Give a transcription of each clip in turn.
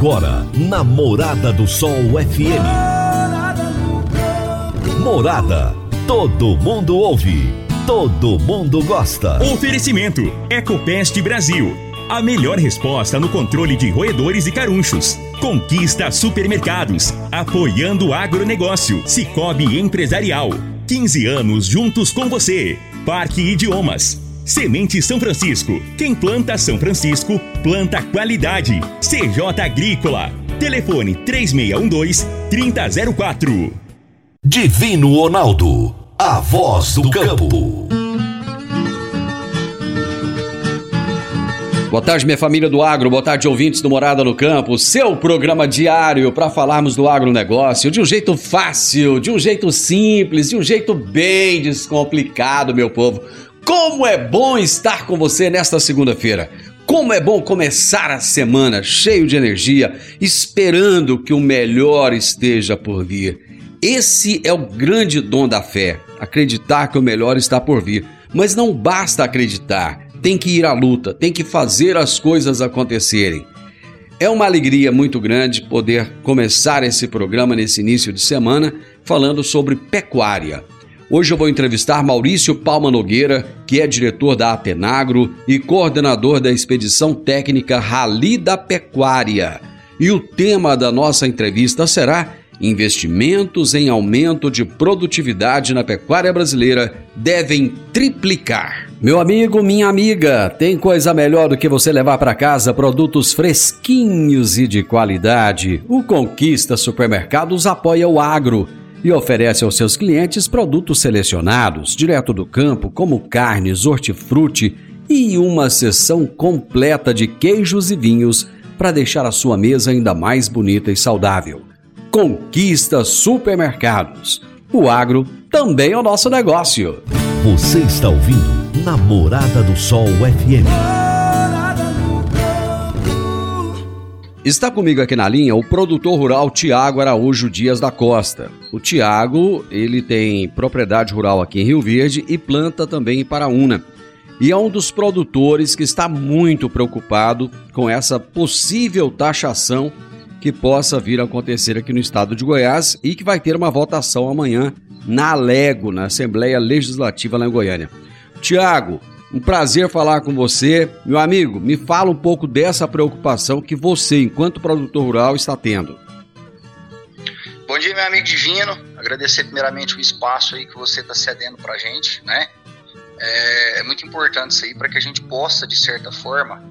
Agora, na Morada do Sol FM. Morada. Todo mundo ouve. Todo mundo gosta. Oferecimento: Ecopest Brasil. A melhor resposta no controle de roedores e carunchos. Conquista Supermercados. Apoiando o agronegócio. Cicobi Empresarial. 15 anos juntos com você. Parque Idiomas. Semente São Francisco. Quem planta São Francisco, planta qualidade. CJ Agrícola. Telefone 3612-3004. Divino Ronaldo. A voz do campo. Boa tarde, minha família do agro. Boa tarde, ouvintes do Morada no Campo. Seu programa diário para falarmos do agronegócio de um jeito fácil, de um jeito simples, de um jeito bem descomplicado, meu povo como é bom estar com você nesta segunda-feira. Como é bom começar a semana cheio de energia, esperando que o melhor esteja por vir. Esse é o grande dom da fé, acreditar que o melhor está por vir. Mas não basta acreditar, tem que ir à luta, tem que fazer as coisas acontecerem. É uma alegria muito grande poder começar esse programa nesse início de semana falando sobre pecuária. Hoje eu vou entrevistar Maurício Palma Nogueira, que é diretor da Atenagro e coordenador da expedição técnica Rally da Pecuária. E o tema da nossa entrevista será Investimentos em aumento de produtividade na pecuária brasileira devem triplicar. Meu amigo, minha amiga, tem coisa melhor do que você levar para casa produtos fresquinhos e de qualidade. O Conquista Supermercados apoia o agro e oferece aos seus clientes produtos selecionados, direto do campo, como carnes, hortifruti e uma seção completa de queijos e vinhos para deixar a sua mesa ainda mais bonita e saudável. Conquista Supermercados. O agro também é o nosso negócio. Você está ouvindo Namorada do Sol FM. Está comigo aqui na linha o produtor rural Tiago Araújo Dias da Costa. O Tiago, ele tem propriedade rural aqui em Rio Verde e planta também em Paraúna. E é um dos produtores que está muito preocupado com essa possível taxação que possa vir a acontecer aqui no estado de Goiás e que vai ter uma votação amanhã na Alego, na Assembleia Legislativa lá em Goiânia. Tiago, um prazer falar com você. Meu amigo, me fala um pouco dessa preocupação que você, enquanto produtor rural, está tendo. Bom dia, meu amigo Divino. Agradecer primeiramente o espaço aí que você está cedendo para a gente, né? É, é, muito importante isso aí para que a gente possa, de certa forma,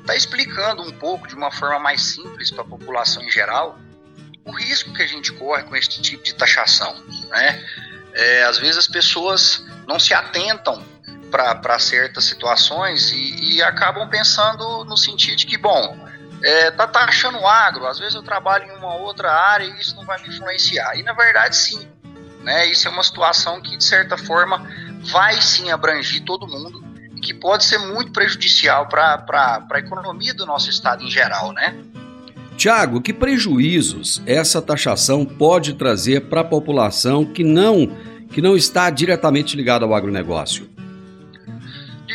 estar tá explicando um pouco de uma forma mais simples para a população em geral o risco que a gente corre com esse tipo de taxação, né? É, às vezes as pessoas não se atentam para certas situações e, e, acabam pensando no sentido de que, bom, é, tá taxando o agro, às vezes eu trabalho em uma outra área e isso não vai me influenciar. E na verdade, sim. Né? Isso é uma situação que, de certa forma, vai sim abranger todo mundo e que pode ser muito prejudicial para a economia do nosso estado em geral, né? Tiago, que prejuízos essa taxação pode trazer para a população que não, que não está diretamente ligada ao agronegócio?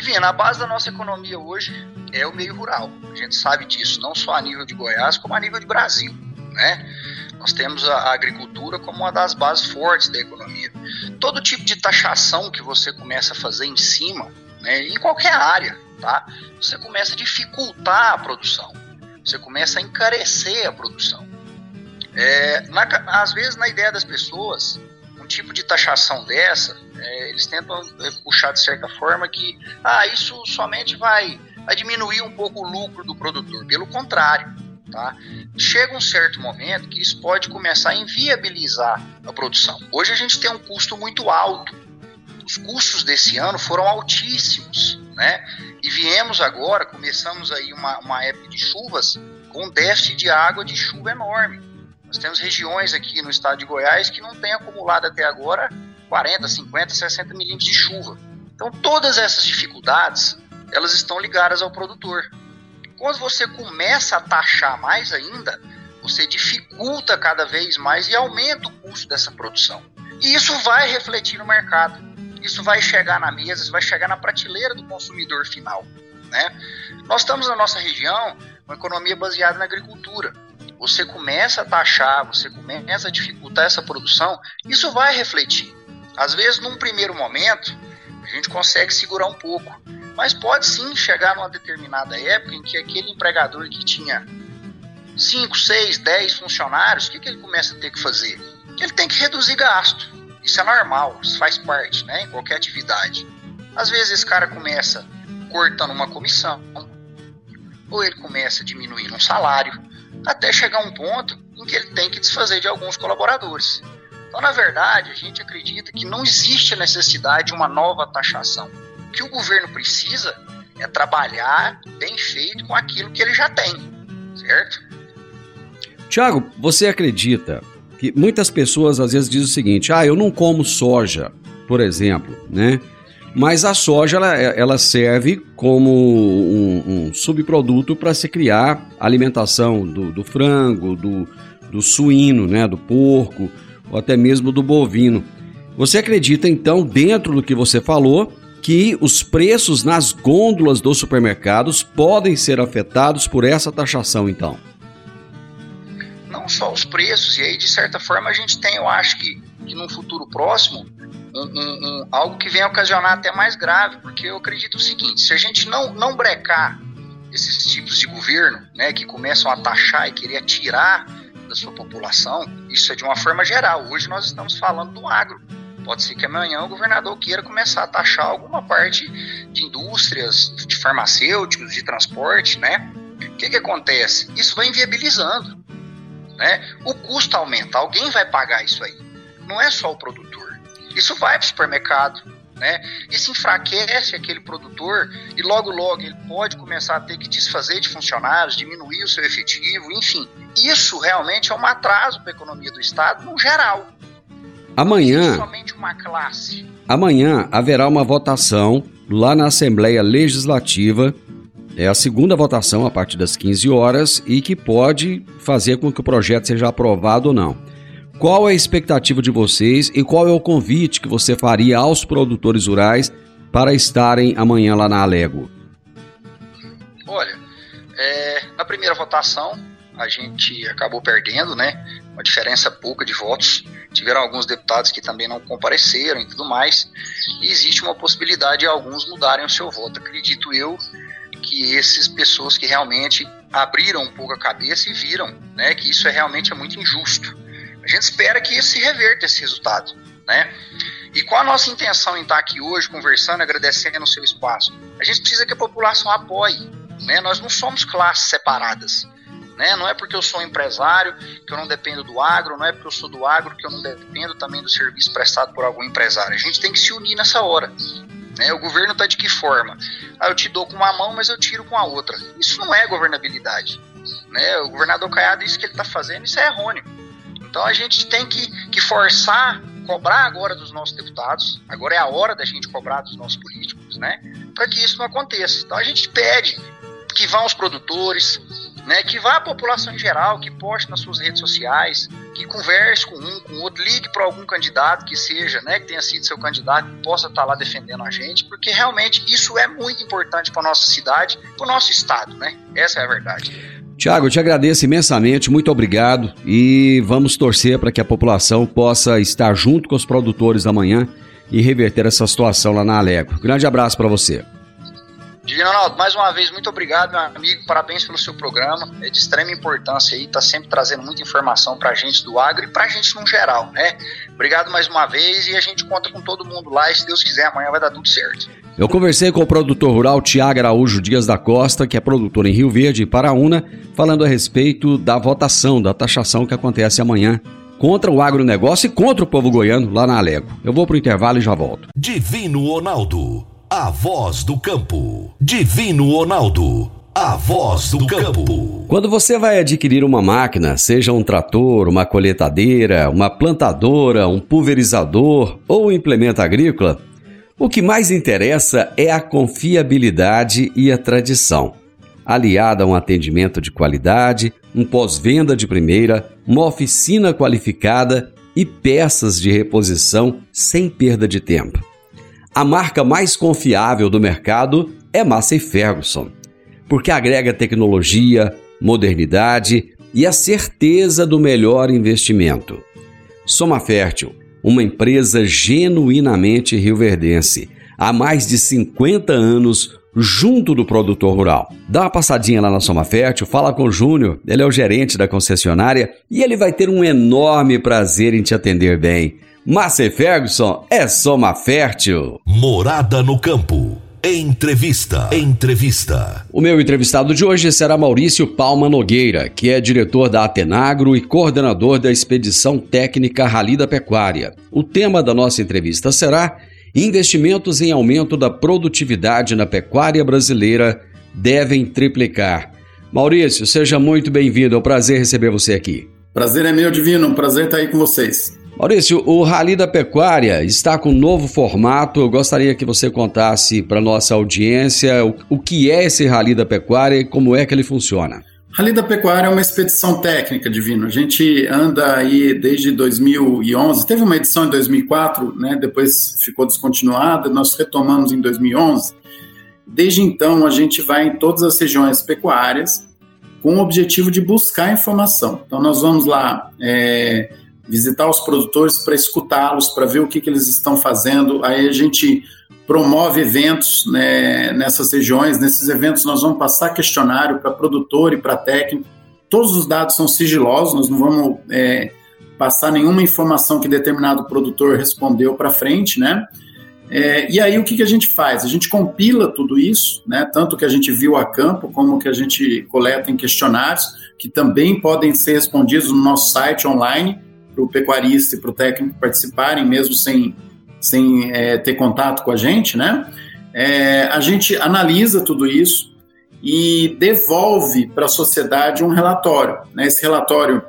Divina, a base da nossa economia hoje é o meio rural. A gente sabe disso, não só a nível de Goiás, como a nível de Brasil. Né? Nós temos a agricultura como uma das bases fortes da economia. Todo tipo de taxação que você começa a fazer em cima, né, em qualquer área, tá? você começa a dificultar a produção, você começa a encarecer a produção. É, na, às vezes, na ideia das pessoas, tipo de taxação dessa, é, eles tentam é, puxar de certa forma que ah, isso somente vai, vai diminuir um pouco o lucro do produtor. Pelo contrário, tá? chega um certo momento que isso pode começar a inviabilizar a produção. Hoje a gente tem um custo muito alto. Os custos desse ano foram altíssimos, né? E viemos agora, começamos aí uma, uma época de chuvas com déficit de água de chuva enorme. Nós temos regiões aqui no estado de Goiás que não tem acumulado até agora 40, 50, 60 milímetros de chuva. Então, todas essas dificuldades, elas estão ligadas ao produtor. Quando você começa a taxar mais ainda, você dificulta cada vez mais e aumenta o custo dessa produção. E isso vai refletir no mercado. Isso vai chegar na mesa, isso vai chegar na prateleira do consumidor final. Né? Nós estamos na nossa região uma economia baseada na agricultura. você começa a taxar, você começa a dificultar essa produção, isso vai refletir. Às vezes, num primeiro momento, a gente consegue segurar um pouco, mas pode sim chegar numa determinada época em que aquele empregador que tinha 5, 6, 10 funcionários, o que, que ele começa a ter que fazer? Ele tem que reduzir gasto. Isso é normal, isso faz parte, né, em qualquer atividade. Às vezes esse cara começa cortando uma comissão, ou ele começa diminuindo um salário, até chegar um ponto em que ele tem que desfazer de alguns colaboradores. Então, na verdade, a gente acredita que não existe a necessidade de uma nova taxação. O que o governo precisa é trabalhar bem feito com aquilo que ele já tem, certo? Tiago, você acredita que muitas pessoas às vezes dizem o seguinte: ah, eu não como soja, por exemplo, né? Mas a soja ela, ela serve como um, um subproduto para se criar alimentação do, do frango, do, do suíno, né, do porco ou até mesmo do bovino. Você acredita então, dentro do que você falou, que os preços nas gôndolas dos supermercados podem ser afetados por essa taxação então? Não só os preços, e aí de certa forma a gente tem, eu acho que, que num futuro próximo, um, um, um, algo que venha ocasionar até mais grave, porque eu acredito o seguinte: se a gente não, não brecar esses tipos de governo, né, que começam a taxar e querer tirar da sua população, isso é de uma forma geral. Hoje nós estamos falando do agro. Pode ser que amanhã o governador queira começar a taxar alguma parte de indústrias, de farmacêuticos, de transporte, né? O que, que acontece? Isso vai inviabilizando. Né? O custo aumenta, alguém vai pagar isso aí. Não é só o produtor. Isso vai para o supermercado, né? Isso enfraquece aquele produtor e logo logo ele pode começar a ter que desfazer de funcionários, diminuir o seu efetivo, enfim. Isso realmente é um atraso para a economia do Estado no geral. Amanhã. Não somente uma classe. Amanhã haverá uma votação lá na Assembleia Legislativa. É a segunda votação a partir das 15 horas e que pode fazer com que o projeto seja aprovado ou não. Qual é a expectativa de vocês e qual é o convite que você faria aos produtores rurais para estarem amanhã lá na Alego? Olha, é, na primeira votação a gente acabou perdendo, né? Uma diferença pouca de votos. Tiveram alguns deputados que também não compareceram e tudo mais. E existe uma possibilidade de alguns mudarem o seu voto. Acredito eu que essas pessoas que realmente abriram um pouco a cabeça e viram, né, que isso é realmente é muito injusto a gente espera que se reverta esse resultado, né? E qual a nossa intenção em estar aqui hoje conversando, agradecendo o seu espaço? A gente precisa que a população apoie, né? Nós não somos classes separadas, né? Não é porque eu sou um empresário que eu não dependo do agro, não é porque eu sou do agro que eu não dependo também do serviço prestado por algum empresário. A gente tem que se unir nessa hora. Né? O governo está de que forma? Ah, eu te dou com uma mão, mas eu tiro com a outra. Isso não é governabilidade. Né? O governador Caiado, isso que ele está fazendo, isso é errôneo. Então a gente tem que, que forçar, cobrar agora dos nossos deputados, agora é a hora da gente cobrar dos nossos políticos, né? Para que isso não aconteça. Então a gente pede que vá os produtores, né, que vá a população em geral, que poste nas suas redes sociais, que converse com um, com outro, ligue para algum candidato que seja, né, que tenha sido seu candidato, que possa estar tá lá defendendo a gente, porque realmente isso é muito importante para nossa cidade, para o nosso estado, né? Essa é a verdade. Tiago, eu te agradeço imensamente, muito obrigado e vamos torcer para que a população possa estar junto com os produtores amanhã e reverter essa situação lá na Alego. Grande abraço para você. Divino Ronaldo, mais uma vez, muito obrigado, meu amigo. Parabéns pelo seu programa. É de extrema importância aí, tá sempre trazendo muita informação pra gente do agro e pra gente no geral, né? Obrigado mais uma vez e a gente conta com todo mundo lá e se Deus quiser, amanhã vai dar tudo certo. Eu conversei com o produtor rural Tiago Araújo Dias da Costa, que é produtor em Rio Verde e Paraúna, falando a respeito da votação, da taxação que acontece amanhã contra o agronegócio e contra o povo goiano lá na Alego. Eu vou pro intervalo e já volto. Divino Ronaldo, a voz do campo. Divino Ronaldo, a voz do campo. Quando você vai adquirir uma máquina, seja um trator, uma coletadeira, uma plantadora, um pulverizador ou um implemento agrícola, o que mais interessa é a confiabilidade e a tradição, aliada a um atendimento de qualidade, um pós-venda de primeira, uma oficina qualificada e peças de reposição sem perda de tempo. A marca mais confiável do mercado é Massey Ferguson, porque agrega tecnologia, modernidade e a certeza do melhor investimento. Soma Fértil, uma empresa genuinamente rioverdense, há mais de 50 anos junto do produtor rural. Dá uma passadinha lá na Soma Fértil, fala com o Júnior, ele é o gerente da concessionária e ele vai ter um enorme prazer em te atender bem. Márcia Ferguson é Soma Fértil. Morada no campo. Entrevista. Entrevista. O meu entrevistado de hoje será Maurício Palma Nogueira, que é diretor da Atenagro e coordenador da expedição técnica Rally da Pecuária. O tema da nossa entrevista será Investimentos em aumento da produtividade na pecuária brasileira devem triplicar. Maurício, seja muito bem-vindo. É um prazer receber você aqui. Prazer é meu, Divino. Um prazer estar aí com vocês. Maurício, o Rally da Pecuária está com um novo formato. Eu gostaria que você contasse para nossa audiência o, o que é esse Rally da Pecuária e como é que ele funciona. Rally da Pecuária é uma expedição técnica, Divino. A gente anda aí desde 2011. Teve uma edição em 2004, né? depois ficou descontinuada, nós retomamos em 2011. Desde então, a gente vai em todas as regiões pecuárias com o objetivo de buscar informação. Então, nós vamos lá é, visitar os produtores para escutá-los, para ver o que, que eles estão fazendo. Aí a gente promove eventos né, nessas regiões. Nesses eventos, nós vamos passar questionário para produtor e para técnico. Todos os dados são sigilosos, nós não vamos é, passar nenhuma informação que determinado produtor respondeu para frente, né? É, e aí o que, que a gente faz? A gente compila tudo isso, né? Tanto que a gente viu a campo, como que a gente coleta em questionários, que também podem ser respondidos no nosso site online, para o pecuarista e para o técnico participarem, mesmo sem sem é, ter contato com a gente, né? É, a gente analisa tudo isso e devolve para a sociedade um relatório. Né? Esse relatório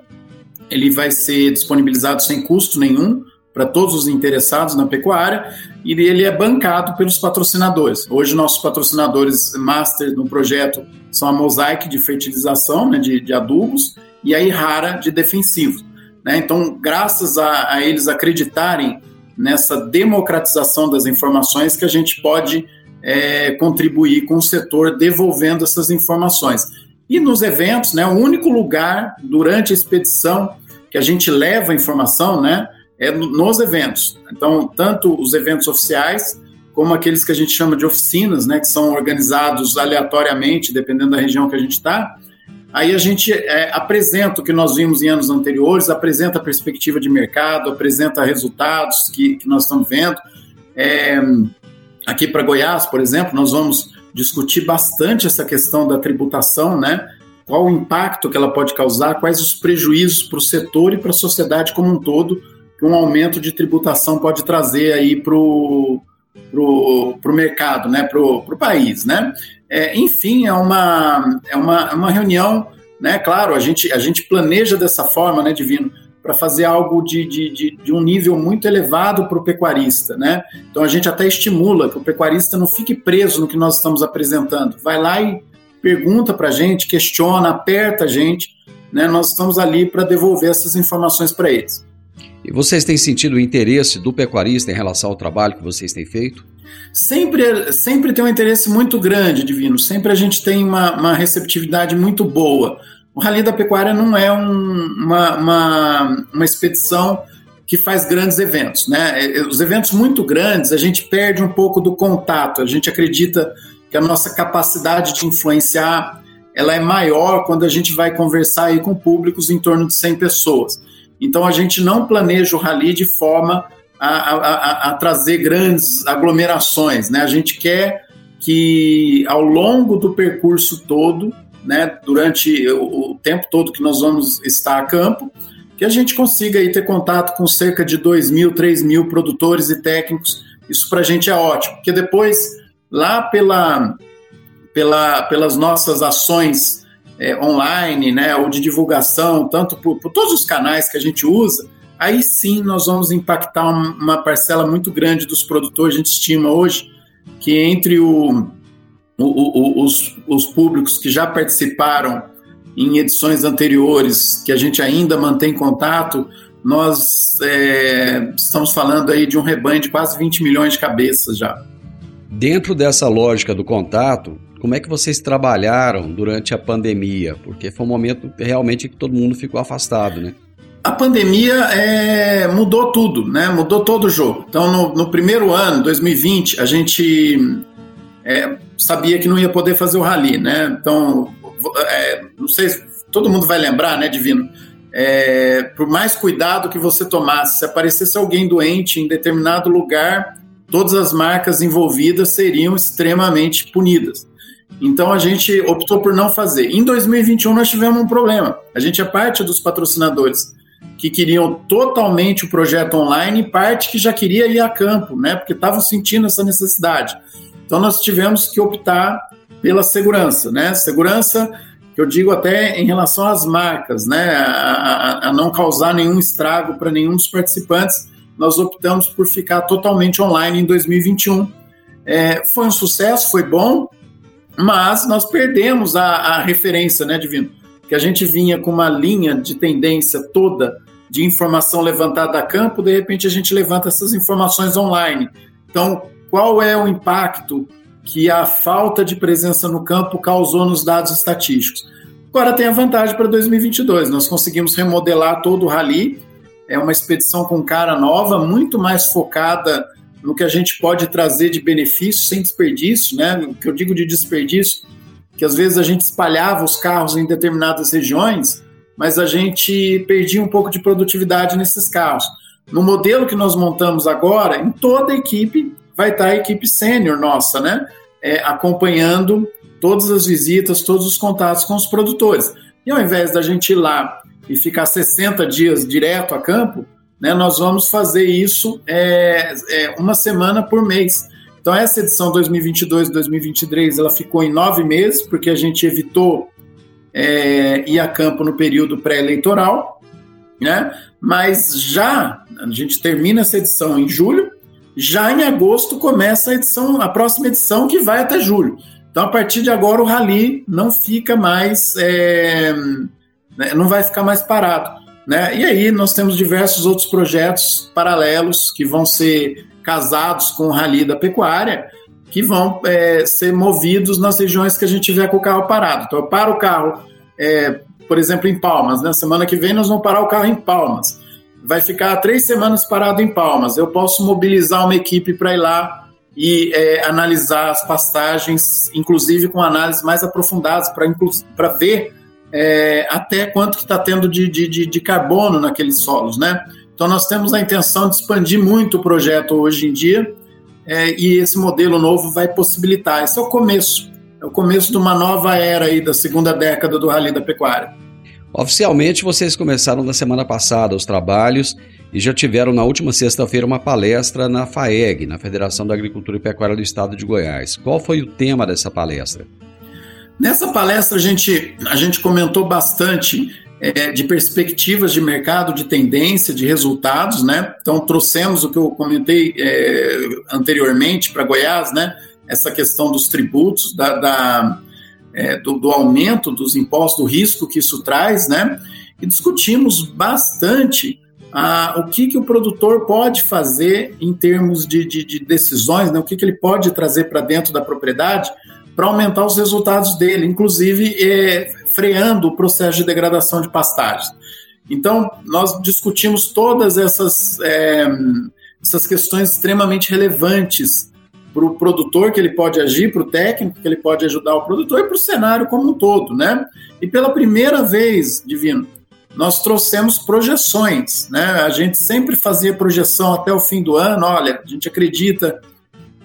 ele vai ser disponibilizado sem custo nenhum para todos os interessados na pecuária e ele é bancado pelos patrocinadores. Hoje nossos patrocinadores master no projeto são a Mosaic de fertilização, né, de, de adubos, e a Irrara de defensivos. Né? Então, graças a, a eles acreditarem nessa democratização das informações que a gente pode é, contribuir com o setor devolvendo essas informações. E nos eventos, né, o único lugar durante a expedição que a gente leva a informação né, é nos eventos. Então, tanto os eventos oficiais, como aqueles que a gente chama de oficinas, né, que são organizados aleatoriamente, dependendo da região que a gente está, Aí a gente é, apresenta o que nós vimos em anos anteriores, apresenta a perspectiva de mercado, apresenta resultados que, que nós estamos vendo. É, aqui para Goiás, por exemplo, nós vamos discutir bastante essa questão da tributação, né? Qual o impacto que ela pode causar, quais os prejuízos para o setor e para a sociedade como um todo que um aumento de tributação pode trazer aí para o mercado, né? Para o país, né? É, enfim, é uma, é uma, é uma reunião, né? Claro, a gente, a gente planeja dessa forma, né, Divino, para fazer algo de, de, de, de, um nível muito elevado para o pecuarista, né? Então a gente até estimula que o pecuarista não fique preso no que nós estamos apresentando. Vai lá e pergunta para a gente, questiona, aperta a gente, né? Nós estamos ali para devolver essas informações para eles. E vocês têm sentido o interesse do pecuarista em relação ao trabalho que vocês têm feito? sempre, sempre tem um interesse muito grande, Divino. Sempre a gente tem uma, uma receptividade muito boa. O Rally da Pecuária não é um, uma, uma, uma expedição que faz grandes eventos. Né? É, é, os eventos muito grandes, a gente perde um pouco do contato. A gente acredita que a nossa capacidade de influenciar ela é maior quando a gente vai conversar aí com públicos em torno de 100 pessoas. Então a gente não planeja o rally de forma a, a, a, trazer grandes aglomerações. Né? A gente quer que ao longo do percurso todo, né, durante o, o, tempo todo que nós vamos estar a campo, que a gente consiga aí ter contato com cerca de 2 mil, 3 mil produtores e técnicos. Isso para a gente é ótimo, porque depois, lá pela, pela, pelas nossas ações é, online, né, ou de divulgação, tanto por, por todos os canais que a gente usa, aí sim nós vamos impactar uma parcela muito grande dos produtores. A gente estima hoje que entre o, o, o, os, os públicos que já participaram em edições anteriores, que a gente ainda mantém contato, nós é, estamos falando aí de um rebanho de quase 20 milhões de cabeças já. Dentro dessa lógica do contato, como é que vocês trabalharam durante a pandemia? Porque foi um momento realmente que todo mundo ficou afastado, né? A pandemia é, mudou tudo, né? Mudou todo o jogo. Então, no, no primeiro ano, 2020, a gente é, sabia que não ia poder fazer o rally, né? Então, é, não sei, todo mundo vai lembrar, né, Divino? É, por mais cuidado que você tomasse, se aparecesse alguém doente em determinado lugar, todas as marcas envolvidas seriam extremamente punidas. Então a gente optou por não fazer. Em 2021 nós tivemos um problema. A gente é parte dos patrocinadores que queriam totalmente o projeto online e parte que já queria ir a campo, né? Porque estavam sentindo essa necessidade. Então nós tivemos que optar pela segurança, né? Segurança que eu digo até em relação às marcas, né? A, a, a não causar nenhum estrago para nenhum dos participantes nós optamos por ficar totalmente online em 2021. É, foi um sucesso, foi bom, mas nós perdemos a, a referência, né, Divino? Que a gente vinha com uma linha de tendência toda de informação levantada a campo, de repente a gente levanta essas informações online. Então, qual é o impacto que a falta de presença no campo causou nos dados estatísticos? Agora tem a vantagem para 2022, nós conseguimos remodelar todo o rally é uma expedição com cara nova, muito mais focada no que a gente pode trazer de benefício sem desperdício, né? O que eu digo de desperdício, que às vezes a gente espalhava os carros em determinadas regiões, mas a gente perdia um pouco de produtividade nesses carros. No modelo que nós montamos agora, em toda a equipe vai estar a equipe sênior nossa, né? É, acompanhando todas as visitas, todos os contatos com os produtores. E ao invés da gente ir lá e ficar 60 dias direto a campo, né, nós vamos fazer isso é, é, uma semana por mês. Então, essa edição 2022-2023 ela ficou em nove meses, porque a gente evitou é, ir a campo no período pré-eleitoral, né? mas já a gente termina essa edição em julho, já em agosto começa a edição, a próxima edição que vai até julho. Então, a partir de agora, o Rally não fica mais é, né, não vai ficar mais parado. Né? E aí nós temos diversos outros projetos paralelos que vão ser casados com o Rally da Pecuária, que vão é, ser movidos nas regiões que a gente tiver com o carro parado. Então, eu paro o carro, é, por exemplo, em Palmas. Na né? semana que vem, nós vamos parar o carro em Palmas. Vai ficar três semanas parado em Palmas. Eu posso mobilizar uma equipe para ir lá e é, analisar as pastagens, inclusive com análises mais aprofundadas, para ver é, até quanto que está tendo de, de, de, carbono naqueles solos, né? Então nós temos a intenção de expandir muito o projeto hoje em dia é, e esse modelo novo vai possibilitar. Esse é o começo, é o começo de uma nova era aí da segunda década do Rally da Pecuária. Oficialmente vocês começaram na semana passada os trabalhos e já tiveram na última sexta-feira uma palestra na FAEG, na Federação da Agricultura e Pecuária do Estado de Goiás. Qual foi o tema dessa palestra? Nessa palestra a gente, a gente comentou bastante é, de perspectivas de mercado, de tendência, de resultados, né? Então trouxemos o que eu comentei é, anteriormente para Goiás, né? Essa questão dos tributos, da, da é, do, do, aumento dos impostos, do risco que isso traz, né? E discutimos bastante o que, que o produtor pode fazer em termos de, de, de decisões, né? o que, que ele pode trazer para dentro da propriedade para aumentar os resultados dele, inclusive é, freando o processo de degradação de pastagens. Então, nós discutimos todas essas, é, essas questões extremamente relevantes para o produtor que ele pode agir, para o técnico que ele pode ajudar o produtor e para o cenário como um todo, né? E pela primeira vez, Divino, nós trouxemos projeções, né? A gente sempre fazia projeção até o fim do ano, olha, a gente acredita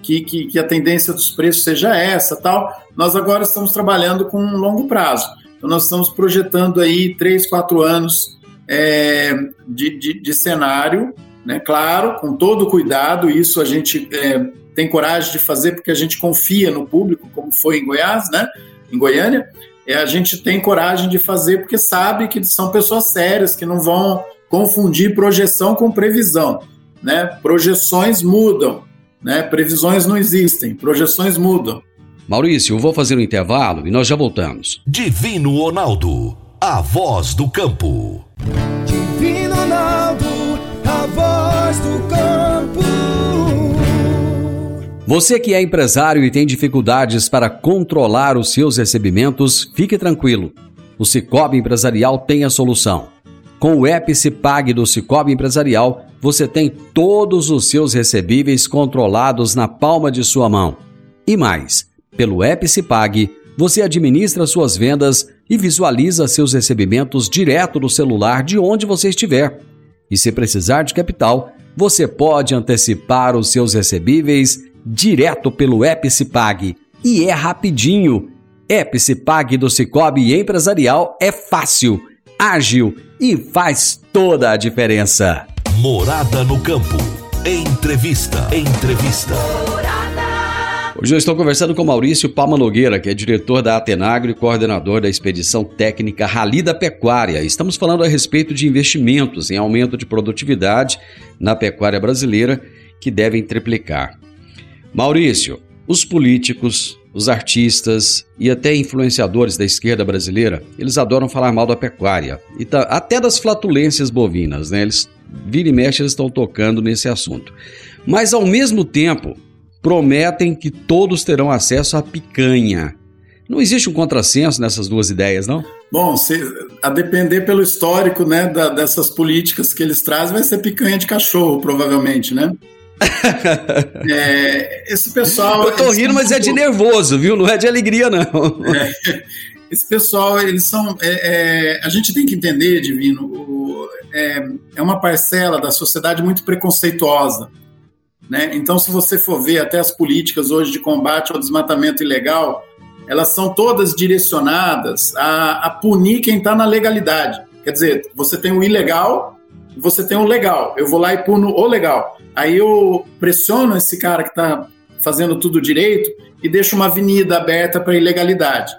que, que, que, a tendência dos preços seja essa tal. Nós agora estamos trabalhando com um longo prazo. Então, nós estamos projetando aí três, quatro anos é, de, de, de, cenário, né? claro, com todo cuidado, isso a gente é, tem coragem de fazer porque a gente confia no público, como foi em Goiás, né? em Goiânia, é, a gente tem coragem de fazer porque sabe que são pessoas sérias, que não vão confundir projeção com previsão. Né? Projeções mudam, né? Previsões não existem, projeções mudam. Maurício, vou fazer um intervalo e nós já voltamos. Divino Ronaldo, a voz do campo. Divino Ronaldo, a voz do campo. Você que é empresário e tem dificuldades para controlar os seus recebimentos, fique tranquilo. O Cicobi Empresarial tem a solução. Com o app Cipag do Cicobi Empresarial, você tem todos os seus recebíveis controlados na palma de sua mão. E mais, pelo app Cipag, você administra suas vendas e visualiza seus recebimentos direto no celular de onde você estiver. E se precisar de capital, você pode antecipar os seus recebíveis direto pelo Epicipag. E é rapidinho. Epicipag do Cicobi Empresarial é fácil, ágil e faz toda a diferença. Morada no campo. Entrevista. Entrevista. Hoje eu estou conversando com Maurício Palma Nogueira, que é diretor da Atenagro e coordenador da expedição técnica Rally da Pecuária. Estamos falando a respeito de investimentos em aumento de produtividade na pecuária brasileira que devem triplicar. Maurício, os políticos, os artistas e até influenciadores da esquerda brasileira, eles adoram falar mal da pecuária e até das flatulências bovinas, né? Eles vira e mexe eles estão tocando nesse assunto. Mas ao mesmo tempo, prometem que todos terão acesso à picanha. Não existe um contrassenso nessas duas ideias, não? Bom, se, a depender pelo histórico né, da, dessas políticas que eles trazem, vai ser picanha de cachorro, provavelmente, né? é, esse pessoal. Eu tô rindo, mas é de nervoso, viu? Não é de alegria, não. É, esse pessoal, eles são. É, é, a gente tem que entender, Divino, o, é, é uma parcela da sociedade muito preconceituosa. Né? Então, se você for ver até as políticas hoje de combate ao desmatamento ilegal, elas são todas direcionadas a, a punir quem está na legalidade. Quer dizer, você tem o ilegal você tem o legal. Eu vou lá e puno o legal. Aí eu pressiono esse cara que está fazendo tudo direito e deixo uma avenida aberta para ilegalidade.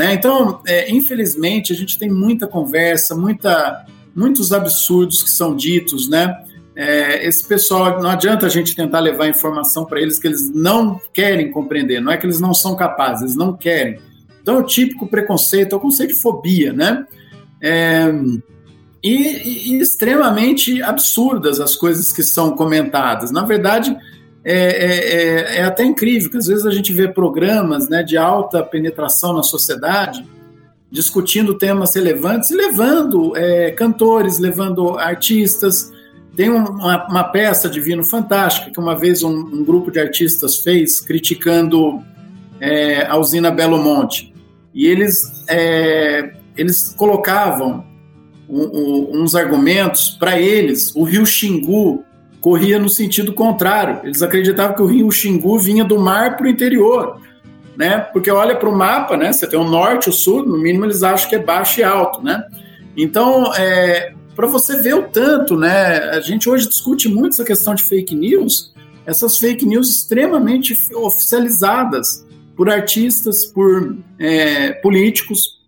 Né? Então, é, infelizmente, a gente tem muita conversa, muita, muitos absurdos que são ditos, né? É, esse pessoal, não adianta a gente tentar levar informação para eles que eles não querem compreender, não é que eles não são capazes, eles não querem. Então, é o típico preconceito, é o conceito de fobia, né? É, e, e, extremamente absurdas as coisas que são comentadas. Na verdade, é, é, é, é, até incrível que às vezes a gente vê programas né, de alta penetração na sociedade discutindo temas relevantes e levando é, cantores, levando artistas. Tem uma, uma, peça Divino Fantástica que uma vez um, um grupo de artistas fez criticando é, a usina Belo Monte. E eles, é, eles colocavam um, um, uns argumentos, para eles, o rio Xingu corria no sentido contrário. Eles acreditavam que o rio Xingu vinha do mar para o interior. Né? Porque olha para o mapa, né? Você tem o norte, o sul, no mínimo eles acham que é baixo e alto, né? Então, é, para você ver o tanto, né? A gente hoje discute muito essa questão de fake news, essas fake news extremamente oficializadas por artistas, por é, políticos,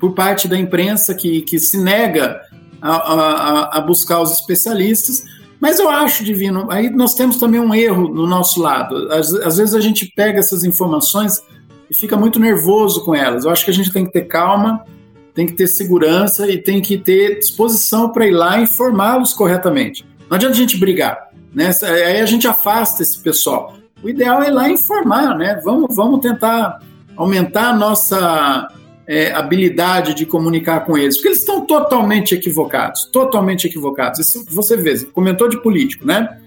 por parte da imprensa que, que se nega a, a, a buscar os especialistas. Mas eu acho, Divino, aí nós temos também um erro no nosso lado. Às, às, vezes a gente pega essas informações e fica muito nervoso com elas. Eu acho que a gente tem que ter calma, tem que ter segurança e tem que ter disposição para ir lá e informá-los corretamente. Não adianta a gente brigar, né? Aí a gente afasta esse pessoal. O ideal é ir lá informar, né? Vamos, vamos tentar aumentar a nossa é, habilidade de comunicar com eles, porque eles estão totalmente equivocados, totalmente equivocados. Isso você vê, comentou de político, né?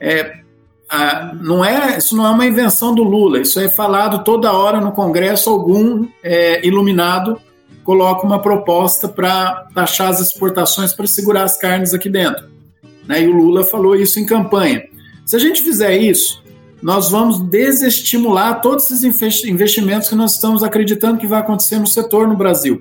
É, a, não é, isso não é uma invenção do Lula, isso é falado toda hora no Congresso. Algum é, iluminado coloca uma proposta para taxar as exportações para segurar as carnes aqui dentro. Né? E o Lula falou isso em campanha. Se a gente fizer isso, nós vamos desestimular todos esses investimentos que nós estamos acreditando que vai acontecer no setor no Brasil.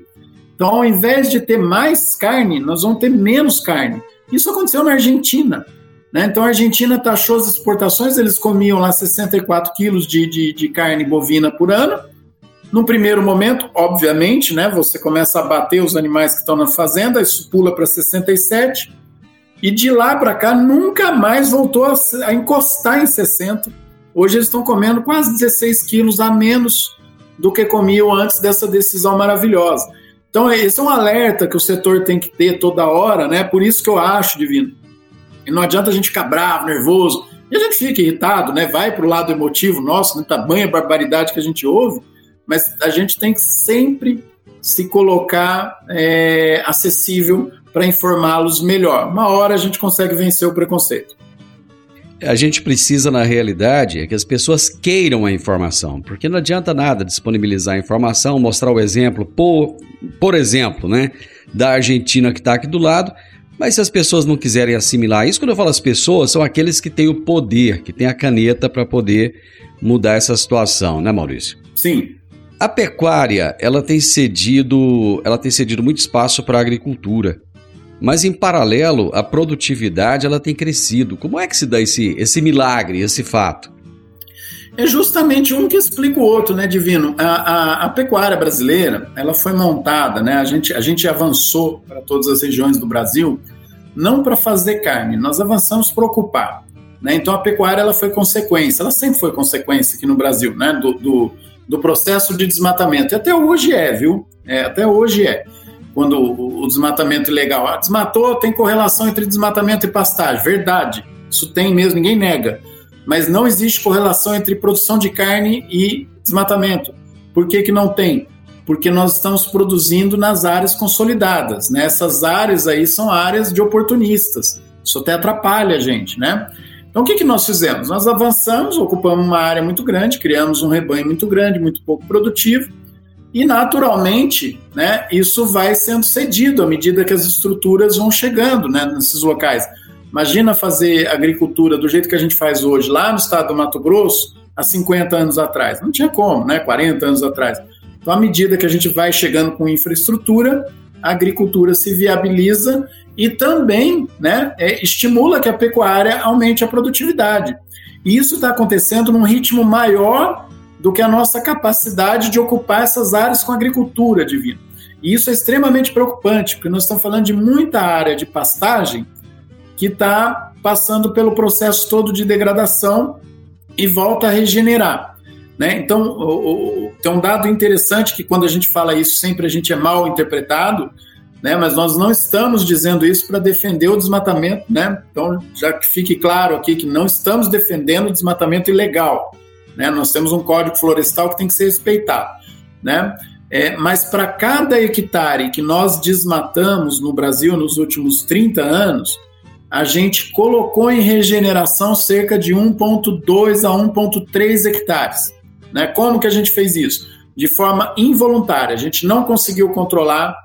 Então, ao invés de ter mais carne, nós vamos ter menos carne. Isso aconteceu na Argentina. Né? Então, a Argentina taxou as exportações, eles comiam lá 64 quilos de, de, de carne bovina por ano. No primeiro momento, obviamente, né, você começa a bater os animais que estão na fazenda, isso pula para 67, e de lá para cá nunca mais voltou a, a encostar em 60 Hoje eles estão comendo quase 16 quilos a menos do que comiam antes dessa decisão maravilhosa. Então, esse é um alerta que o setor tem que ter toda hora, né? Por isso que eu acho, Divino, e não adianta a gente ficar bravo, nervoso, E a gente fica irritado, né? Vai para o lado emotivo nosso, né? tamanha barbaridade que a gente ouve, mas a gente tem que sempre se colocar é, acessível para informá-los melhor. Uma hora a gente consegue vencer o preconceito. A gente precisa, na realidade, é que as pessoas queiram a informação, porque não adianta nada disponibilizar a informação, mostrar o exemplo, por, por exemplo, né, da Argentina que está aqui do lado, mas se as pessoas não quiserem assimilar isso, quando eu falo as pessoas, são aqueles que têm o poder, que têm a caneta para poder mudar essa situação, né, Maurício? Sim. A pecuária, ela tem cedido, ela tem cedido muito espaço para a agricultura. Mas em paralelo, a produtividade ela tem crescido. Como é que se dá esse, esse milagre, esse fato? É justamente um que explica o outro, né, Divino? A, a, a, pecuária brasileira, ela foi montada, né? A gente, a gente avançou para todas as regiões do Brasil, não para fazer carne, nós avançamos para ocupar. Né? Então a pecuária ela foi consequência, ela sempre foi consequência aqui no Brasil, né? Do, do, do processo de desmatamento. E até hoje é, viu? É, até hoje é quando o desmatamento ilegal. Ah, desmatou, tem correlação entre desmatamento e pastagem. Verdade. Isso tem mesmo, ninguém nega. Mas não existe correlação entre produção de carne e desmatamento. Por que, que não tem? Porque nós estamos produzindo nas áreas consolidadas. Né? Essas áreas aí são áreas de oportunistas. Isso até atrapalha a gente, né? Então, o que, que nós fizemos? Nós avançamos, ocupamos uma área muito grande, criamos um rebanho muito grande, muito pouco produtivo, e naturalmente, né, isso vai sendo cedido à medida que as estruturas vão chegando né, nesses locais. Imagina fazer agricultura do jeito que a gente faz hoje, lá no estado do Mato Grosso, há 50 anos atrás. Não tinha como, né? 40 anos atrás. Então, à medida que a gente vai chegando com infraestrutura, a agricultura se viabiliza e também né, é, estimula que a pecuária aumente a produtividade. E isso está acontecendo num ritmo maior do que a nossa capacidade de ocupar essas áreas com agricultura divina. E isso é extremamente preocupante, porque nós estamos falando de muita área de pastagem que está passando pelo processo todo de degradação e volta a regenerar. Né? Então, o, o, tem um dado interessante que quando a gente fala isso, sempre a gente é mal interpretado, né? mas nós não estamos dizendo isso para defender o desmatamento. Né? Então, já que fique claro aqui que não estamos defendendo o desmatamento ilegal. Né? Nós temos um código florestal que tem que ser respeitado. Né? É, mas para cada hectare que nós desmatamos no Brasil nos últimos 30 anos, a gente colocou em regeneração cerca de 1,2 a 1,3 hectares. Né? Como que a gente fez isso? De forma involuntária. A gente não conseguiu controlar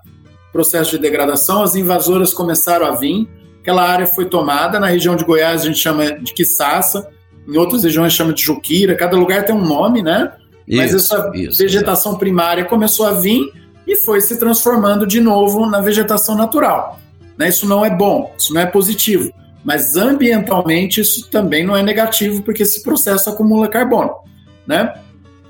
o processo de degradação, as invasoras começaram a vir, aquela área foi tomada. Na região de Goiás a gente chama de quiçaça, em outras regiões chama de juquira, cada lugar tem um nome, né? Isso, Mas essa isso, vegetação primária começou a vir e foi se transformando de novo na vegetação natural. Né? Isso não é bom, isso não é positivo. Mas ambientalmente isso também não é negativo, porque esse processo acumula carbono. Né?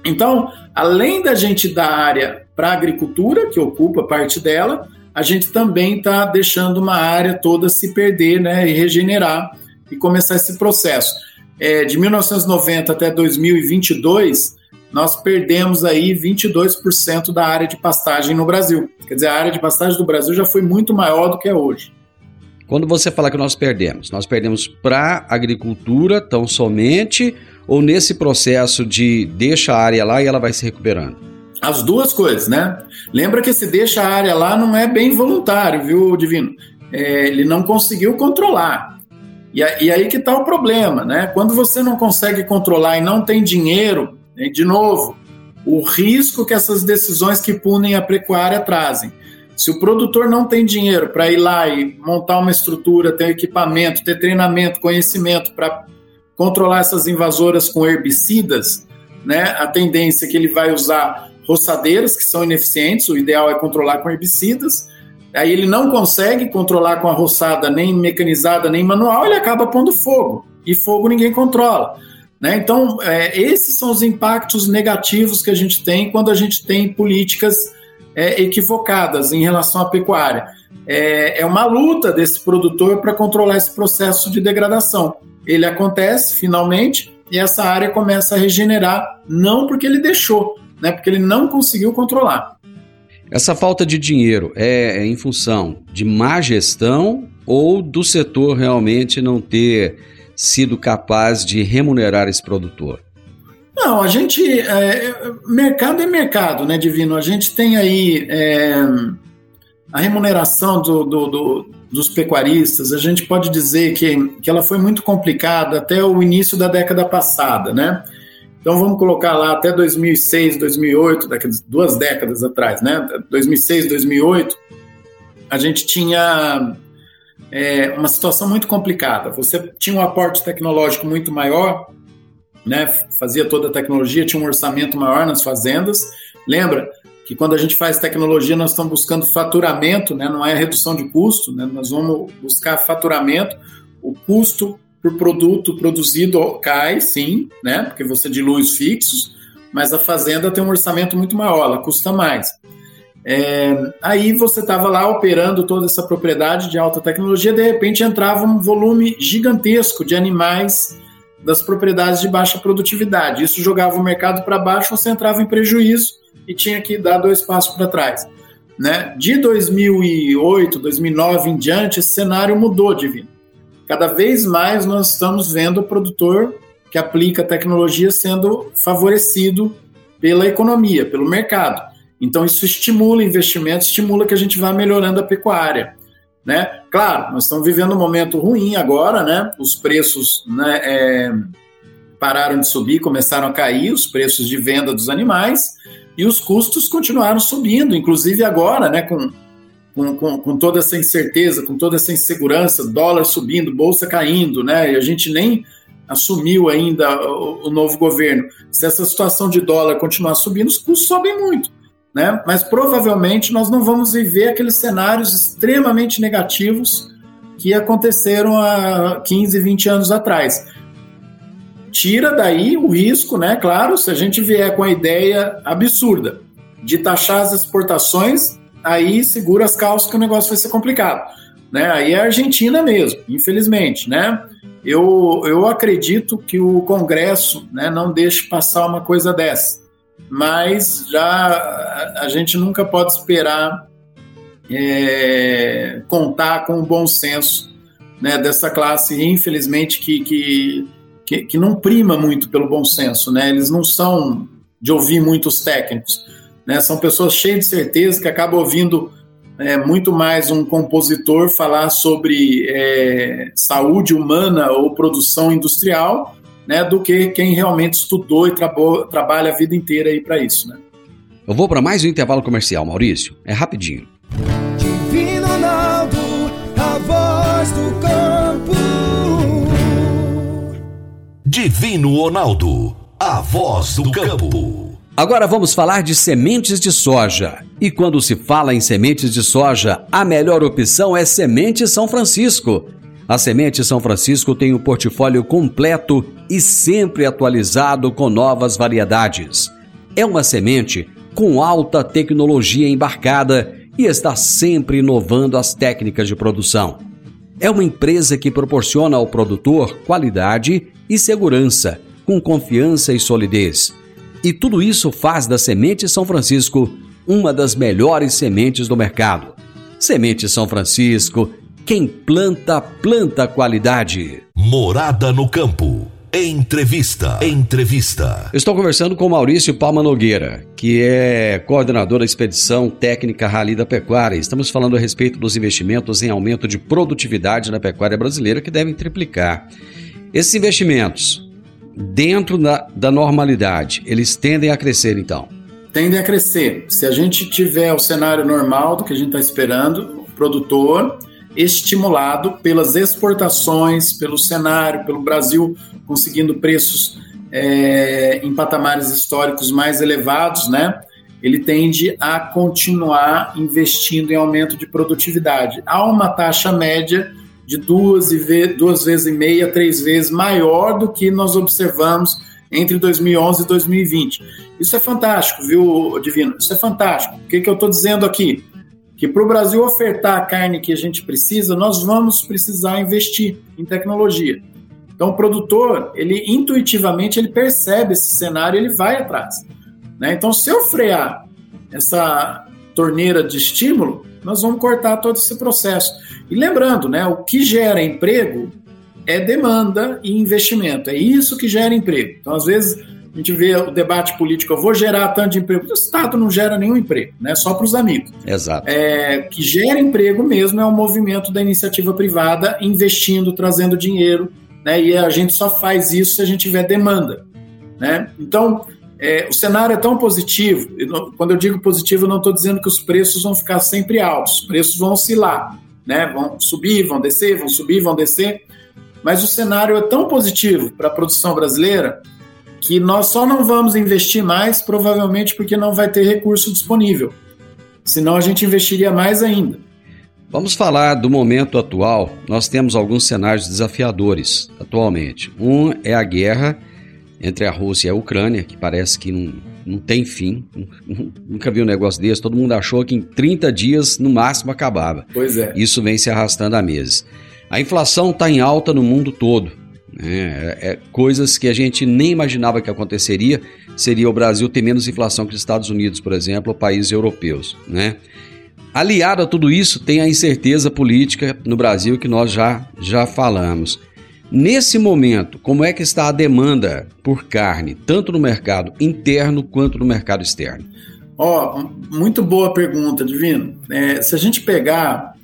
Então, além da gente dar área para a agricultura, que ocupa parte dela, a gente também está deixando uma área toda se perder né, e regenerar e começar esse processo é, de 1990 até 2022, nós perdemos aí 22% da área de pastagem no Brasil. Quer dizer, a área de pastagem do Brasil já foi muito maior do que é hoje. Quando você fala que nós perdemos, nós perdemos para agricultura tão somente ou nesse processo de deixa a área lá e ela vai se recuperando? As duas coisas, né? Lembra que se deixa a área lá não é bem voluntário, viu, Divino? É, ele não conseguiu controlar. E, aí que está o problema, né? Quando você não consegue controlar e não tem dinheiro, né, de novo, o risco que essas decisões que punem a pecuária trazem. Se o produtor não tem dinheiro para ir lá e montar uma estrutura, ter equipamento, ter treinamento, conhecimento para controlar essas invasoras com herbicidas, né, a tendência é que ele vai usar roçadeiras que são ineficientes, o ideal é controlar com herbicidas, Aí ele não consegue controlar com a roçada nem mecanizada nem manual, ele acaba pondo fogo. E fogo ninguém controla. Né? Então, é, esses são os impactos negativos que a gente tem quando a gente tem políticas é, equivocadas em relação à pecuária. É, é uma luta desse produtor para controlar esse processo de degradação. Ele acontece finalmente e essa área começa a regenerar, não porque ele deixou, né? porque ele não conseguiu controlar. Essa falta de dinheiro é, é, em função de má gestão ou do setor realmente não ter sido capaz de remunerar esse produtor? Não, a gente. É, mercado é mercado, né, Divino? A gente tem aí é, a remuneração do, do, do, dos pecuaristas, a gente pode dizer que, que ela foi muito complicada até o início da década passada, né? Então vamos colocar lá até 2006, 2008, duas décadas atrás, né? 2006, 2008, a gente tinha é, uma situação muito complicada. Você tinha um aporte tecnológico muito maior, né? Fazia toda a tecnologia, tinha um orçamento maior nas fazendas. Lembra que quando a gente faz tecnologia nós estamos buscando faturamento, né? Não é redução de custo, né? Nós vamos buscar faturamento. O custo por produto produzido cai, sim, né? Porque você dilui os fixos, mas a fazenda tem um orçamento muito maior, ela custa mais. É, aí você estava lá operando toda essa propriedade de alta tecnologia, de repente entrava um volume gigantesco de animais das propriedades de baixa produtividade. Isso jogava o mercado para baixo, você entrava em prejuízo e tinha que dar dois passos para trás. Né? De 2008, 2009 em diante, esse cenário mudou, Divino. Cada vez mais nós estamos vendo o produtor que aplica tecnologia sendo favorecido pela economia, pelo mercado. Então isso estimula investimento, estimula que a gente vá melhorando a pecuária. Né? Claro, nós estamos vivendo um momento ruim agora, né? Os preços né, é, pararam de subir, começaram a cair, os preços de venda dos animais, e os custos continuaram subindo, inclusive agora, né, com com, com, com, toda essa incerteza, com toda essa insegurança, dólar subindo, bolsa caindo, né? E a gente nem assumiu ainda o, o novo governo. Se essa situação de dólar continuar subindo, os custos sobem muito. Né? Mas provavelmente nós não vamos viver aqueles cenários extremamente negativos que aconteceram há 15, 20 anos atrás. Tira daí o risco, né? Claro, se a gente vier com a ideia absurda de taxar as exportações aí segura as calças que o negócio vai ser complicado. Né? Aí é a Argentina mesmo, infelizmente. Né? Eu, eu acredito que o Congresso né, não deixe passar uma coisa dessa, mas já a gente nunca pode esperar é, contar com o bom senso né, dessa classe, infelizmente, que, que, que, que não prima muito pelo bom senso. Né? Eles não são de ouvir muitos técnicos né? São pessoas cheias de certeza que acabam ouvindo é, muito mais um compositor falar sobre é, saúde humana ou produção industrial né, do que quem realmente estudou e trabalha a vida inteira para isso. Né? Eu vou para mais um intervalo comercial, Maurício. É rapidinho. Divino Ronaldo, a voz do campo. Divino Ronaldo, a voz do campo. Agora vamos falar de sementes de soja. E quando se fala em sementes de soja, a melhor opção é Semente São Francisco. A Semente São Francisco tem um portfólio completo e sempre atualizado com novas variedades. É uma semente com alta tecnologia embarcada e está sempre inovando as técnicas de produção. É uma empresa que proporciona ao produtor qualidade e segurança, com confiança e solidez e tudo isso faz da Semente São Francisco uma das melhores sementes do mercado. Semente São Francisco, quem planta, planta qualidade. Morada no campo. Entrevista. Entrevista. Estou conversando com Maurício Palma Nogueira, que é coordenador da expedição técnica Rally da Pecuária. Estamos falando a respeito dos investimentos em aumento de produtividade na pecuária brasileira que devem triplicar. Esses investimentos dentro da, da normalidade, eles tendem a crescer então? Tendem a crescer. Se a gente tiver o cenário normal do que a gente está esperando, o produtor estimulado pelas exportações, pelo cenário, pelo Brasil conseguindo preços é, em patamares históricos mais elevados, né? Ele tende a continuar investindo em aumento de produtividade. Há uma taxa média de duas, e duas vezes e meia, três vezes maior do que nós observamos entre 2011 e 2020. Isso é fantástico, viu, Divino? Isso é fantástico. O que, que eu estou dizendo aqui? Que para o Brasil ofertar a carne que a gente precisa, nós vamos precisar investir em tecnologia. Então, o produtor, ele intuitivamente ele percebe esse cenário, ele vai atrás. Né? Então, se eu frear essa torneira de estímulo, nós vamos cortar todo esse processo. E lembrando, né, o que gera emprego é demanda e investimento. É isso que gera emprego. Então, às vezes, a gente vê o debate político, eu vou gerar tanto de emprego. O Estado não gera nenhum emprego, né? Só para os amigos. Exato. É, que gera emprego mesmo é o movimento da iniciativa privada investindo, trazendo dinheiro, né? E a gente só faz isso se a gente tiver demanda, né? Então, é, o cenário é tão positivo. Quando eu digo positivo, eu não estou dizendo que os preços vão ficar sempre altos. Os preços vão oscilar, né? Vão subir, vão descer, vão subir, vão descer. Mas o cenário é tão positivo para a produção brasileira que nós só não vamos investir mais, provavelmente porque não vai ter recurso disponível. Senão a gente investiria mais ainda. Vamos falar do momento atual. Nós temos alguns cenários desafiadores atualmente. Um é a guerra entre a Rússia e a Ucrânia, que parece que não, não tem fim. Nunca vi um negócio desse. Todo mundo achou que em 30 dias, no máximo, acabava. Pois é. Isso vem se arrastando há meses. A inflação está em alta no mundo todo. Né? É, é, coisas que a gente nem imaginava que aconteceria seria o Brasil ter menos inflação que os Estados Unidos, por exemplo, ou países europeus. Né? Aliado a tudo isso, tem a incerteza política no Brasil que nós já, já falamos. Nesse momento, como é que está a demanda por carne, tanto no mercado interno quanto no mercado externo? Ó, oh, muito boa pergunta, Divino. É, se a gente pegar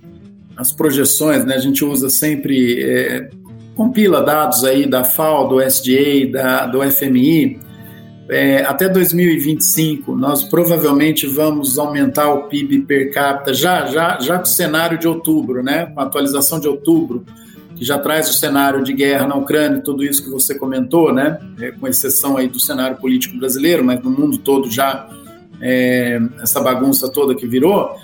as projeções, né, a gente usa sempre, é, compila dados aí da FAO, do SDA, da, do FMI, é, até 2025 nós provavelmente vamos aumentar o PIB per capita já já já com o cenário de outubro, né? Com a atualização de outubro, que já traz o cenário de guerra na Ucrânia, tudo isso que você comentou, né? É, com exceção aí do cenário político brasileiro, mas no mundo todo já é, essa bagunça toda que virou.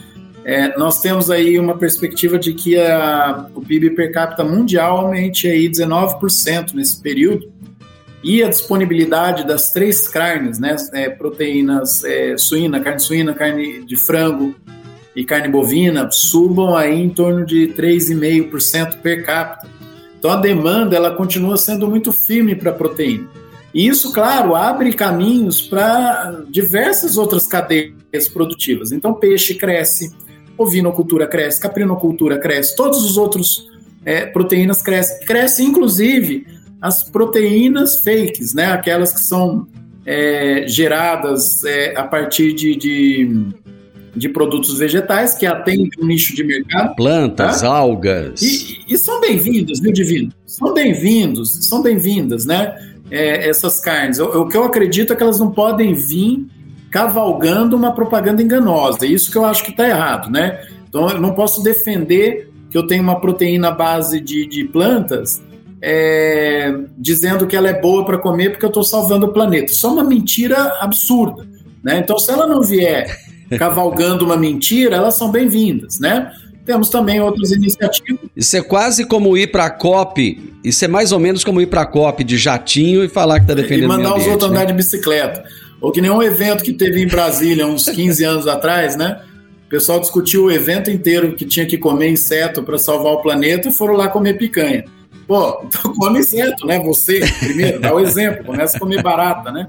É, nós temos aí uma perspectiva de que a, o PIB per capita mundial aumente aí 19% nesse período e a disponibilidade das três carnes, né, é, proteínas é, suína, carne suína, carne de frango e carne bovina subam aí em torno de 3,5% per capita. Então a demanda ela continua sendo muito firme para proteína. E isso, claro, abre caminhos para diversas outras cadeias produtivas. Então peixe cresce, ovinocultura cresce, caprinocultura cresce, todos os outros é, proteínas crescem. Cresce inclusive as proteínas fakes, né? Aquelas que são é, geradas é, a partir de, de, de, produtos vegetais que atendem um nicho de mercado. Plantas, tá? algas. E, e são bem-vindas, viu, Divino? São bem-vindos, são bem-vindas, né? É, essas carnes. O, o, que eu acredito é que elas não podem vir cavalgando uma propaganda enganosa. Isso que eu acho que está errado, né? Então eu não posso defender que eu tenho uma proteína base de, de plantas é, dizendo que ela é boa para comer porque eu estou salvando o planeta. Isso é uma mentira absurda. Né? Então, se ela não vier cavalgando uma mentira, elas são bem-vindas. Né? Temos também outras iniciativas. Isso é quase como ir para a COP. Isso é mais ou menos como ir para a COP de jatinho e falar que está defendendo E mandar os outros né? andar de bicicleta. Ou que nem um evento que teve em Brasília uns 15 anos atrás, né? O pessoal discutiu o evento inteiro que tinha que comer inseto para salvar o planeta e foram lá comer picanha. Pô, então come certo, né? Você, primeiro, dá o exemplo, começa a comer barata, né?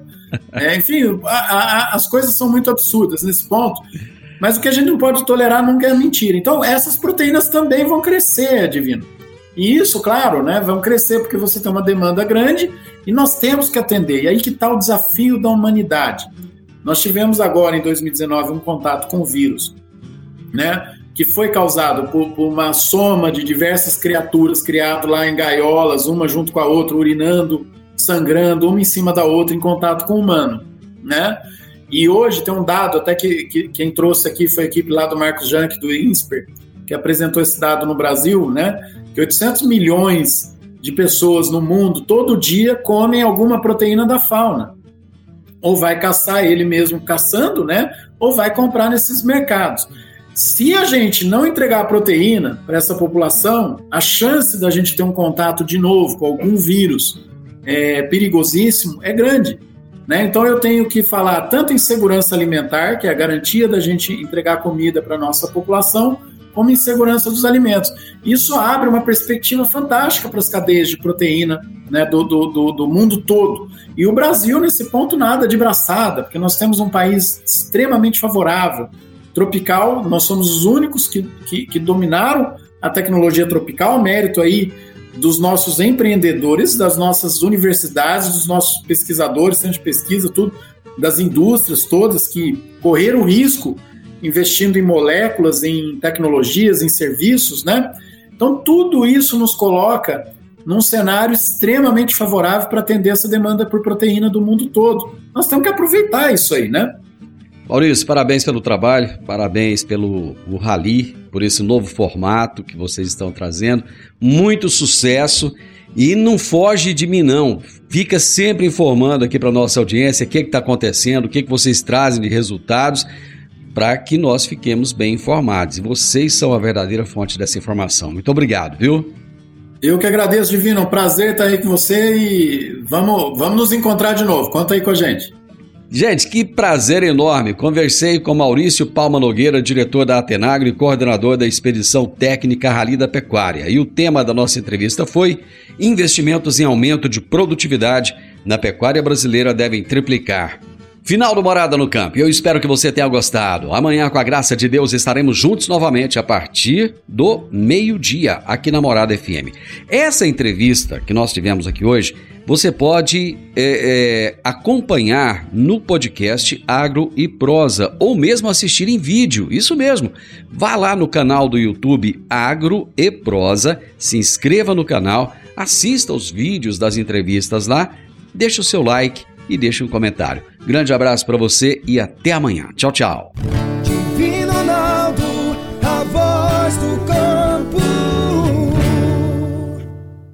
É, enfim, a, a, as coisas são muito absurdas nesse ponto. Mas o que a gente não pode tolerar nunca é mentira. Então, essas proteínas também vão crescer, Divino. E isso, claro, né, vão crescer porque você tem uma demanda grande e nós temos que atender. E aí que está o desafio da humanidade. Nós tivemos agora, em 2019, um contato com o vírus, né? que foi causado por, por, uma soma de diversas criaturas criadas lá em gaiolas, uma junto com a outra, urinando, sangrando, uma em cima da outra, em contato com o humano, né? E hoje tem um dado, até que, que quem trouxe aqui foi a equipe lá do Marcos Jank, do INSPER, que apresentou esse dado no Brasil, né? Que 800 milhões de pessoas no mundo, todo dia, comem alguma proteína da fauna. Ou vai caçar ele mesmo caçando, né? Ou vai comprar nesses mercados. Se a gente não entregar a proteína para essa população, a chance da gente ter um contato de novo com algum vírus é, perigosíssimo é grande. Né? Então eu tenho que falar tanto em segurança alimentar, que é a garantia da gente entregar comida para a nossa população, como em segurança dos alimentos. Isso abre uma perspectiva fantástica para as cadeias de proteína né, do, do, do, do mundo todo. E o Brasil, nesse ponto, nada de braçada, porque nós temos um país extremamente favorável tropical, nós somos os únicos que, que, que dominaram a tecnologia tropical, mérito aí dos nossos empreendedores, das nossas universidades, dos nossos pesquisadores, centros de pesquisa, tudo, das indústrias todas que correram risco investindo em moléculas, em tecnologias, em serviços, né? Então, tudo isso nos coloca num cenário extremamente favorável para atender essa demanda por proteína do mundo todo. Nós temos que aproveitar isso aí, né? Maurício, parabéns pelo trabalho, parabéns pelo o Rally, por esse novo formato que vocês estão trazendo. Muito sucesso e não foge de mim, não. Fica sempre informando aqui para nossa audiência o que está acontecendo, o que, que vocês trazem de resultados, para que nós fiquemos bem informados. E vocês são a verdadeira fonte dessa informação. Muito obrigado, viu? Eu que agradeço, Divino. Um prazer estar aí com você e vamos, vamos nos encontrar de novo. Conta aí com a gente. Gente, que prazer enorme! Conversei com Maurício Palma Nogueira, diretor da Atenagro e coordenador da Expedição Técnica Rally da Pecuária. E o tema da nossa entrevista foi: Investimentos em aumento de produtividade na pecuária brasileira devem triplicar. Final do Morada no Campo. Eu espero que você tenha gostado. Amanhã, com a graça de Deus, estaremos juntos novamente a partir do meio-dia aqui na Morada FM. Essa entrevista que nós tivemos aqui hoje, você pode é, é, acompanhar no podcast Agro e Prosa ou mesmo assistir em vídeo. Isso mesmo. Vá lá no canal do YouTube Agro e Prosa, se inscreva no canal, assista os vídeos das entrevistas lá, deixe o seu like e deixe um comentário. Grande abraço para você e até amanhã. Tchau, tchau.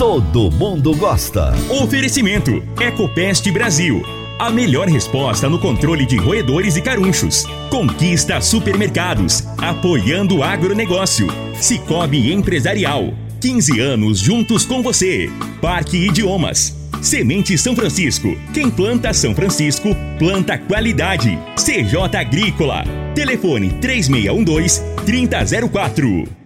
Todo mundo gosta. Oferecimento: Ecopest Brasil. A melhor resposta no controle de roedores e carunchos. Conquista supermercados. Apoiando o agronegócio. Cicobi Empresarial. 15 anos juntos com você. Parque Idiomas. Semente São Francisco. Quem planta São Francisco, planta qualidade. CJ Agrícola. Telefone 3612 3004.